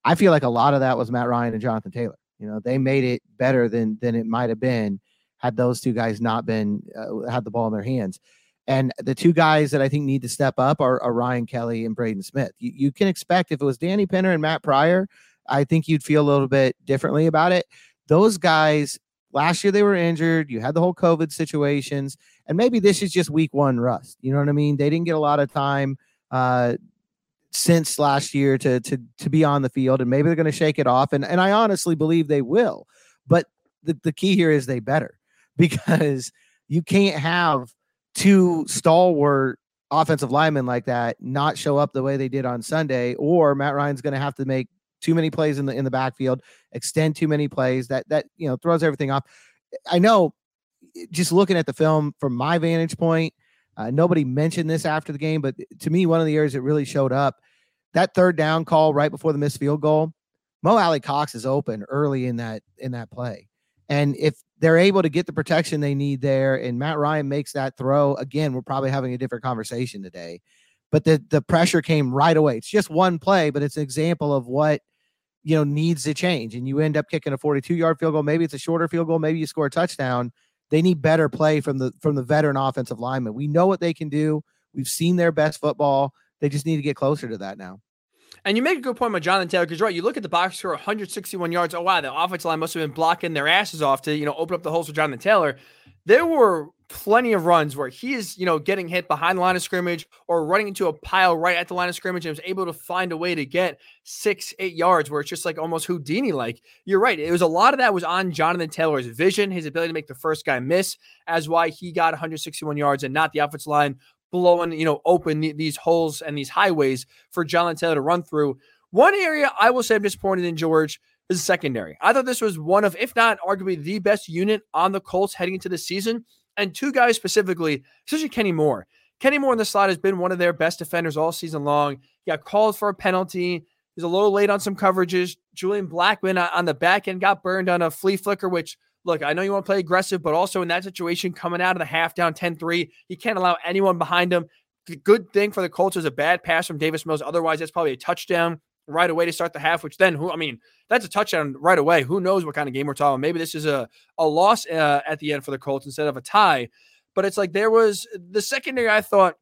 S3: I feel like a lot of that was Matt Ryan and Jonathan Taylor. You know, they made it better than than it might have been had those two guys not been uh, had the ball in their hands. And the two guys that I think need to step up are, are Ryan Kelly and Braden Smith. You, you can expect if it was Danny Pinter and Matt Pryor, I think you'd feel a little bit differently about it. Those guys last year they were injured. You had the whole COVID situations, and maybe this is just week one rust. You know what I mean? They didn't get a lot of time uh, since last year to to to be on the field, and maybe they're going to shake it off. And and I honestly believe they will. But the, the key here is they better because you can't have two stalwart offensive linemen like that not show up the way they did on Sunday, or Matt Ryan's going to have to make too many plays in the in the backfield, extend too many plays that that you know throws everything off. I know, just looking at the film from my vantage point, uh, nobody mentioned this after the game, but to me, one of the areas that really showed up that third down call right before the missed field goal. Mo Alie-Cox is open early in that in that play, and if they're able to get the protection they need there, and Matt Ryan makes that throw again, we're probably having a different conversation today. But the the pressure came right away. It's just one play, but it's an example of what you know needs to change. And you end up kicking a 42 yard field goal. Maybe it's a shorter field goal. Maybe you score a touchdown. They need better play from the from the veteran offensive lineman. We know what they can do. We've seen their best football. They just need to get closer to that now.
S2: And you make a good point about Jonathan Taylor because right, you look at the box score, 161 yards. Oh wow, the offensive line must have been blocking their asses off to you know open up the holes for Jonathan Taylor. There were plenty of runs where he is you know getting hit behind the line of scrimmage or running into a pile right at the line of scrimmage and was able to find a way to get six, eight yards where it's just like almost Houdini like. You're right. It was a lot of that was on Jonathan Taylor's vision, his ability to make the first guy miss, as why he got 161 yards and not the offensive line blowing, you know, open these holes and these highways for Jonathan Taylor to run through. One area I will say I'm disappointed in George is secondary. I thought this was one of, if not arguably the best unit on the Colts heading into the season. And two guys specifically, especially Kenny Moore. Kenny Moore in the slot has been one of their best defenders all season long. He got called for a penalty. He's a little late on some coverages. Julian Blackmon uh, on the back end got burned on a flea flicker, which look, I know you want to play aggressive, but also in that situation, coming out of the half down 10 3, he can't allow anyone behind him. The good thing for the Colts is a bad pass from Davis Mills. Otherwise, that's probably a touchdown right away to start the half, which then, who, I mean, that's a touchdown right away. Who knows what kind of game we're talking? Maybe this is a, a loss uh, at the end for the Colts instead of a tie. But it's like there was the secondary I thought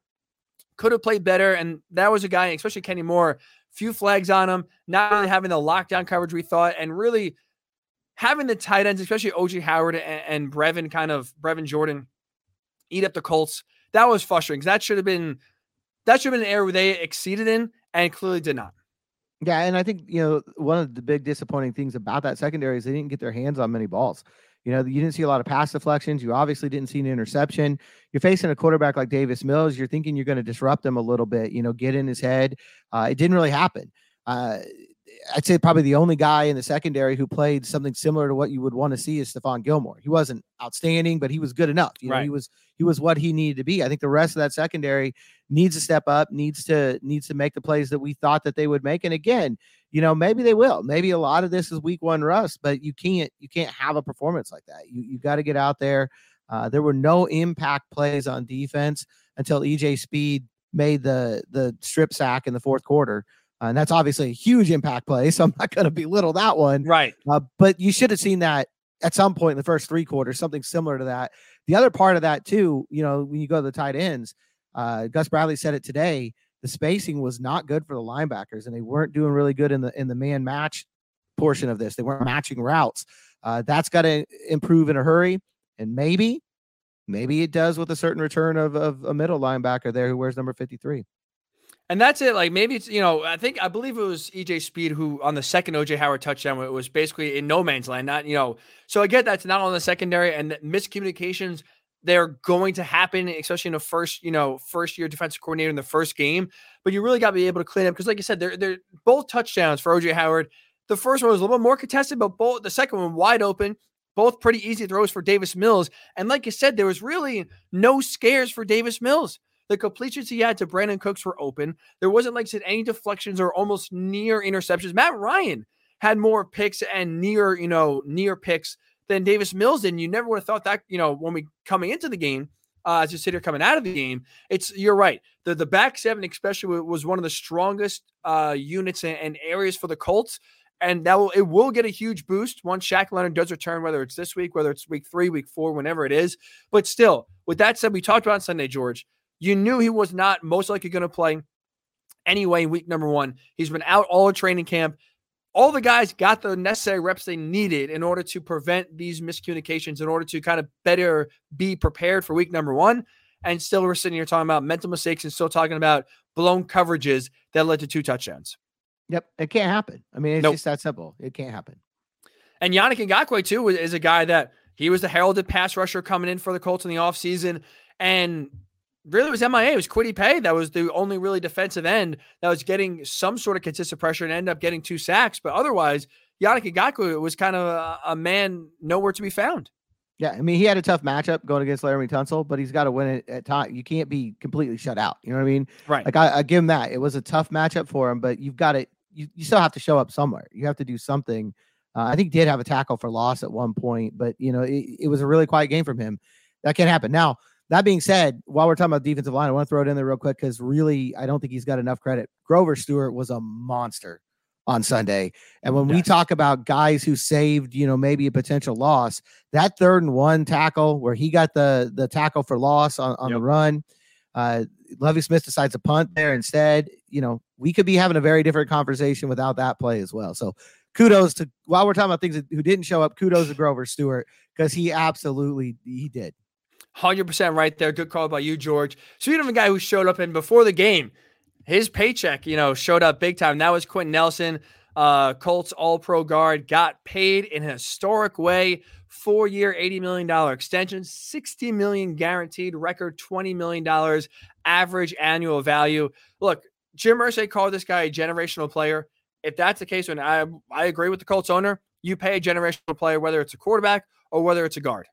S2: could have played better. And that was a guy, especially Kenny Moore, few flags on him, not really having the lockdown coverage we thought, and really having the tight ends, especially OJ Howard and, and Brevin, kind of Brevin Jordan, eat up the Colts. That was frustrating that should have been that should have been an area where they exceeded in and clearly did not.
S3: Yeah, and I think you know one of the big disappointing things about that secondary is they didn't get their hands on many balls. You know, you didn't see a lot of pass deflections. You obviously didn't see an interception. You're facing a quarterback like Davis Mills. You're thinking you're going to disrupt him a little bit. You know, get in his head. Uh, it didn't really happen. Uh, I'd say probably the only guy in the secondary who played something similar to what you would want to see is Stephon Gilmore. He wasn't outstanding, but he was good enough. You know, right. he was he was what he needed to be. I think the rest of that secondary needs to step up, needs to needs to make the plays that we thought that they would make. And again, you know, maybe they will. Maybe a lot of this is week one rust, but you can't you can't have a performance like that. You you got to get out there. Uh, there were no impact plays on defense until EJ Speed made the the strip sack in the fourth quarter. Uh, and that's obviously a huge impact play. So I'm not going to belittle that one.
S2: Right.
S3: Uh, but you should have seen that at some point in the first three quarters, something similar to that. The other part of that, too, you know, when you go to the tight ends, uh, Gus Bradley said it today. The spacing was not good for the linebackers, and they weren't doing really good in the in the man match portion of this. They weren't matching routes. Uh, that's got to improve in a hurry, and maybe, maybe it does with a certain return of, of a middle linebacker there who wears number fifty three.
S2: And that's it. Like maybe it's you know I think I believe it was EJ Speed who on the second OJ Howard touchdown it was basically in no man's land. Not you know so I get that's not on the secondary and the miscommunications they're going to happen, especially in the first you know first year defensive coordinator in the first game. But you really got to be able to clean up because like I said, they're they're both touchdowns for OJ Howard. The first one was a little bit more contested, but both the second one wide open. Both pretty easy throws for Davis Mills. And like you said, there was really no scares for Davis Mills. The completions he had to Brandin Cooks were open. There wasn't, like I said, any deflections or almost near interceptions. Matt Ryan had more picks and near, you know, near picks than Davis Mills did. And you never would have thought that, you know, when we coming into the game, uh, as you sit here coming out of the game, it's you're right. The the back seven, especially, was one of the strongest uh, units and, and areas for the Colts and that will it will get a huge boost once Shaq Leonard does return, whether it's this week, whether it's week three, week four, whenever it is. But still, with that said, we talked about Sunday, George. You knew he was not most likely going to play anyway in week number one. He's been out all of training camp. All the guys got the necessary reps they needed in order to prevent these miscommunications, in order to kind of better be prepared for week number one. And still, we're sitting here talking about mental mistakes and still talking about blown coverages that led to two touchdowns.
S3: Yep, it can't happen. I mean, it's nope. just that simple. It can't happen.
S2: And Yannick Ngakoue, too, is a guy that he was the heralded pass rusher coming in for the Colts in the offseason. And really was MIA. It was Kwity Paye that was the only really defensive end that was getting some sort of consistent pressure and ended up getting two sacks. But otherwise, Yannick Ngakoue was kind of a, a, man nowhere to be found.
S3: Yeah, I mean, he had a tough matchup going against Laremy Tunsil, but he's got to win it at time. You can't be completely shut out. You know what I mean?
S2: Right.
S3: Like I, I give him that. It was a tough matchup for him, but you've got to you, you still have to show up somewhere. You have to do something. Uh, I think did have a tackle for loss at one point, but you know it, it was a really quiet game from him. That can't happen. Now that being said, while we're talking about defensive line, I want to throw it in there real quick because really, I don't think he's got enough credit. Grover Stewart was a monster on Sunday. And when yes. we talk about guys who saved, you know, maybe a potential loss, that third and one tackle where he got the the tackle for loss on, on yep. the run, uh, Lovie Smith decides to punt there instead. You know, we could be having a very different conversation without that play as well. So kudos to while we're talking about things that, who didn't show up, kudos to Grover Stewart because he absolutely he did.
S2: 100% right there. Good call by you, George. Speaking of a guy who showed up and before the game, his paycheck, you know, showed up big time. That was Quenton Nelson, uh, Colts All Pro guard, got paid in a historic way. Four year, $80 million extension, 60 million guaranteed, record $20 million average annual value. Look, Jim Irsay called this guy a generational player. If that's the case, when I, I agree with the Colts owner, you pay a generational player, whether it's a quarterback or whether it's a guard.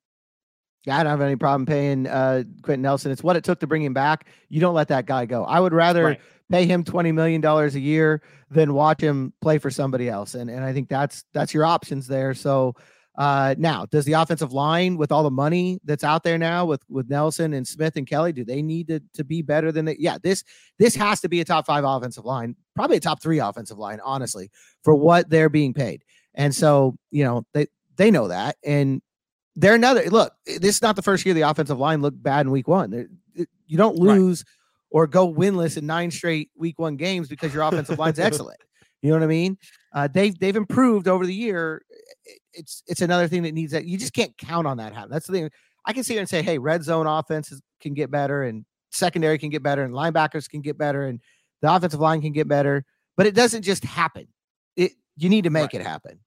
S3: Yeah, I don't have any problem paying uh, Quenton Nelson. It's what it took to bring him back. You don't let that guy go. I would rather right. pay him twenty million dollars a year than watch him play for somebody else. And and I think that's that's your options there. So uh, now, does the offensive line, with all the money that's out there now, with with Nelson and Smith and Kelly, do they need to, to be better than they? Yeah, this this has to be a top five offensive line, probably a top three offensive line, honestly, for what they're being paid. And so, you know, they they know that, and they're another look. This is not the first year the offensive line looked bad in week one. You don't lose right. or go winless in nine straight week one games because your offensive line's excellent. You know what I mean? Uh, they've they've improved over the year. It's it's another thing that needs that you just can't count on that happen. That's the thing. I can sit here and say, hey, red zone offenses can get better, and secondary can get better, and linebackers can get better, and the offensive line can get better. But it doesn't just happen. It you need to make right. it happen.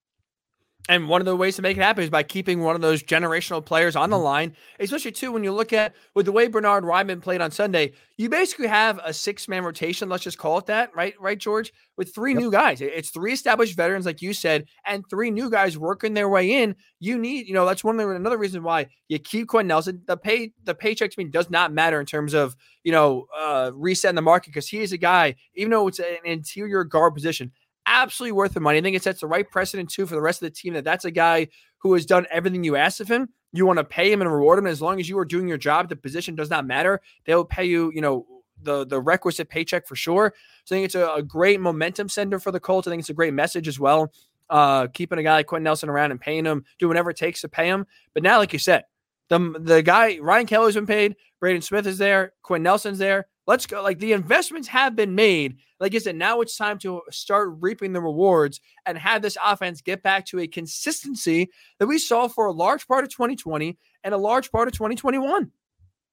S2: And one of the ways to make it happen is by keeping one of those generational players on the mm-hmm. line, especially too when you look at with the way Bernard Raimann played on Sunday. You basically have a six-man rotation, let's just call it that, right? Right, George, with three yep. new guys. It's three established veterans, like you said, and three new guys working their way in. You need, you know, that's one of the, another reason why you keep Quenton Nelson. The pay, the paycheck to me does not matter in terms of you know uh, resetting the market because he is a guy, even though it's an interior guard position absolutely worth the money. I think it sets the right precedent too for the rest of the team that that's a guy who has done everything you asked of him. You want to pay him and reward him. as long as you are doing your job, the position does not matter. They'll pay you, you know, the the requisite paycheck for sure. So I think it's a, a great momentum sender for the Colts. I think it's a great message as well. Uh, keeping a guy like Quenton Nelson around and paying him, do whatever it takes to pay him. But now, like you said, the the guy Ryan Kelly's been paid, Braden Smith is there, Quinn Nelson's there. Let's go. Like the investments have been made. Like I said, now it's time to start reaping the rewards and have this offense get back to a consistency that we saw for a large part of 2020 and a large part of 2021.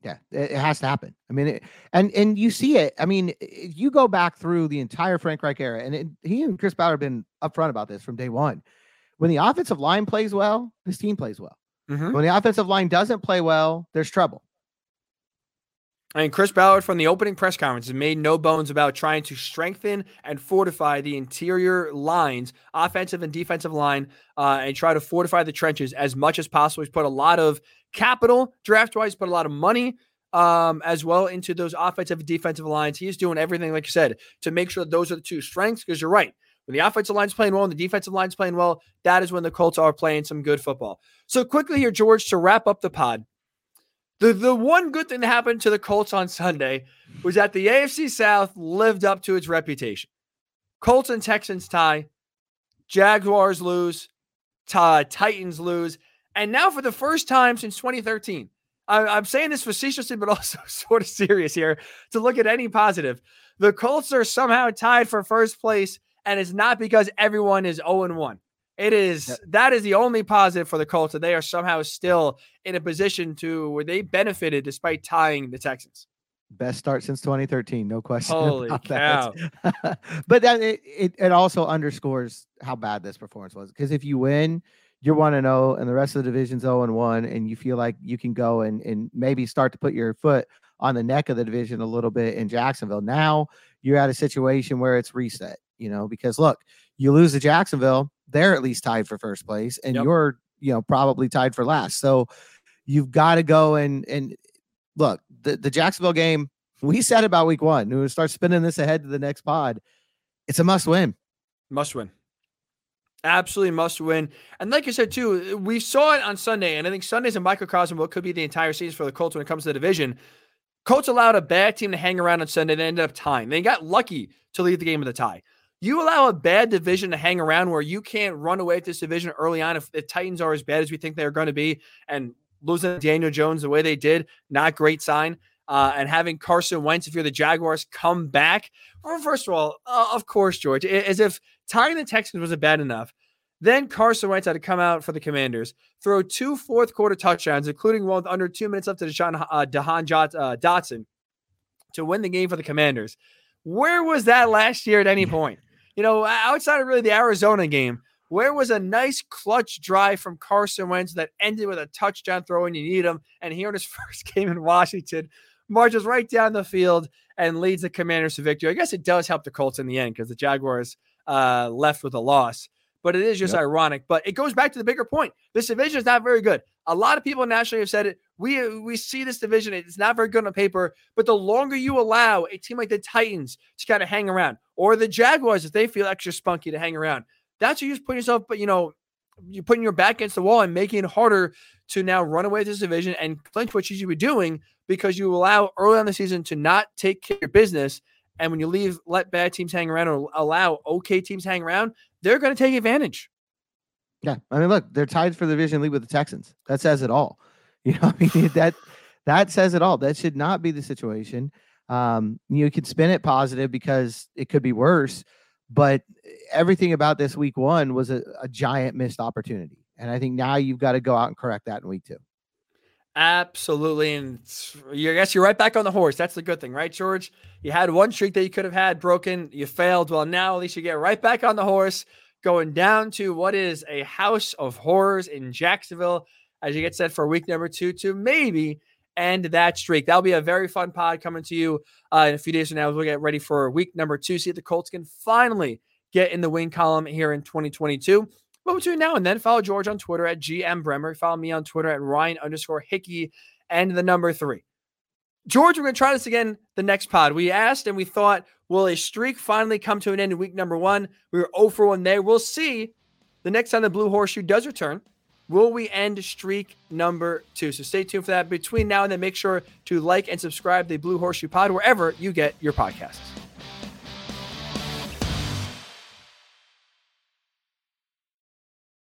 S3: Yeah, it has to happen. I mean, it, and and you see it. I mean, you go back through the entire Frank Reich era, and it, he and Chris Ballard have been upfront about this from day one. When the offensive line plays well, this team plays well. Mm-hmm. When the offensive line doesn't play well, there's trouble.
S2: And Chris Ballard from the opening press conference has made no bones about trying to strengthen and fortify the interior lines, offensive and defensive line, uh, and try to fortify the trenches as much as possible. He's put a lot of capital draft wise, put a lot of money um, as well into those offensive and defensive lines. He's doing everything, like you said, to make sure that those are the two strengths. Because you're right, when the offensive line's playing well and the defensive line's playing well, that is when the Colts are playing some good football. So quickly here, George, to wrap up the pod. The, the one good thing that happened to the Colts on Sunday was that the AFC South lived up to its reputation. Colts and Texans tie, Jaguars lose, Titans lose, and now for the first time since 2013, I, am saying this facetiously, but also sort of serious here to look at any positive. The Colts are somehow tied for first place, and it's not because everyone is 0 1. It is that is the only positive for the Colts that they are somehow still in a position to where they benefited despite tying the Texans.
S3: Best start since 2013, no question.
S2: Holy cow!
S3: but that it, it, it also underscores how bad this performance was because if you win, you're one and zero, oh, and the rest of the division's zero and one, and you feel like you can go and and maybe start to put your foot on the neck of the division a little bit in Jacksonville. Now you're at a situation where it's reset, you know, because look, you lose to Jacksonville, they're at least tied for first place, and yep. you're, you know, probably tied for last. So you've got to go and and look, the, the Jacksonville game, we said about week one, we start spinning this ahead to the next pod. It's a must win.
S2: Must win. Absolutely must win. And like I said, too, we saw it on Sunday, and I think Sunday's a microcosm of what could be the entire season for the Colts when it comes to the division. Colts allowed a bad team to hang around on Sunday and ended up tying. They got lucky to lead the game with a tie. You allow a bad division to hang around where you can't run away with this division early on if the Titans are as bad as we think they're going to be and losing Daniel Jones the way they did, not great sign. Uh, and having Carson Wentz, if you're the Jaguars, come back. Well, first of all, uh, of course, George, as if tying the Texans wasn't bad enough. Then Carson Wentz had to come out for the Commanders, throw two fourth quarter touchdowns, including one with under two minutes left to Deshaun, uh, Dehan uh, Dotson to win the game for the Commanders. Where was that last year at any point? You know, outside of really the Arizona game, where was a nice clutch drive from Carson Wentz that ended with a touchdown throw when you need him? And here in his first game in Washington, marches right down the field and leads the Commanders to victory. I guess it does help the Colts in the end because the Jaguars uh, left with a loss. But it is just yep. ironic. But it goes back to the bigger point. This division is not very good. A lot of people nationally have said it. We uh, we see this division; it's not very good on paper. But the longer you allow a team like the Titans to kind of hang around, or the Jaguars, if they feel extra spunky to hang around, that's you just putting yourself, but you know, you're putting your back against the wall and making it harder to now run away with this division and clinch what you should be doing because you allow early on the season to not take care of your business. And when you leave, let bad teams hang around or allow okay teams hang around, they're going to take advantage.
S3: Yeah, I mean, look, they're tied for the division lead with the Texans. That says it all. You know, I mean that that says it all. That should not be the situation. Um, you can spin it positive because it could be worse, but everything about this week one was a, a giant missed opportunity. And I think now you've got to go out and correct that in week two.
S2: Absolutely. And I guess you're right back on the horse. That's the good thing, right, George? You had one streak that you could have had broken. You failed. Well, now at least you get right back on the horse, going down to what is a house of horrors in Jacksonville as you get set for week number two to maybe end that streak. That'll be a very fun pod coming to you uh, in a few days from now. as We'll get ready for week number two. See if the Colts can finally get in the win column here in 2022. But between now and then, follow George on Twitter at GM Bremer. Follow me on Twitter at Ryan underscore Hickey and the number three. George, we're going to try this again the next pod. We asked and we thought, will a streak finally come to an end in week number one? We were 0 for 1 there. We'll see the next time the Blue Horseshoe does return. Will we end streak number two? So stay tuned for that. Between now and then, make sure to like and subscribe the Blue Horseshoe Pod wherever you get your podcasts.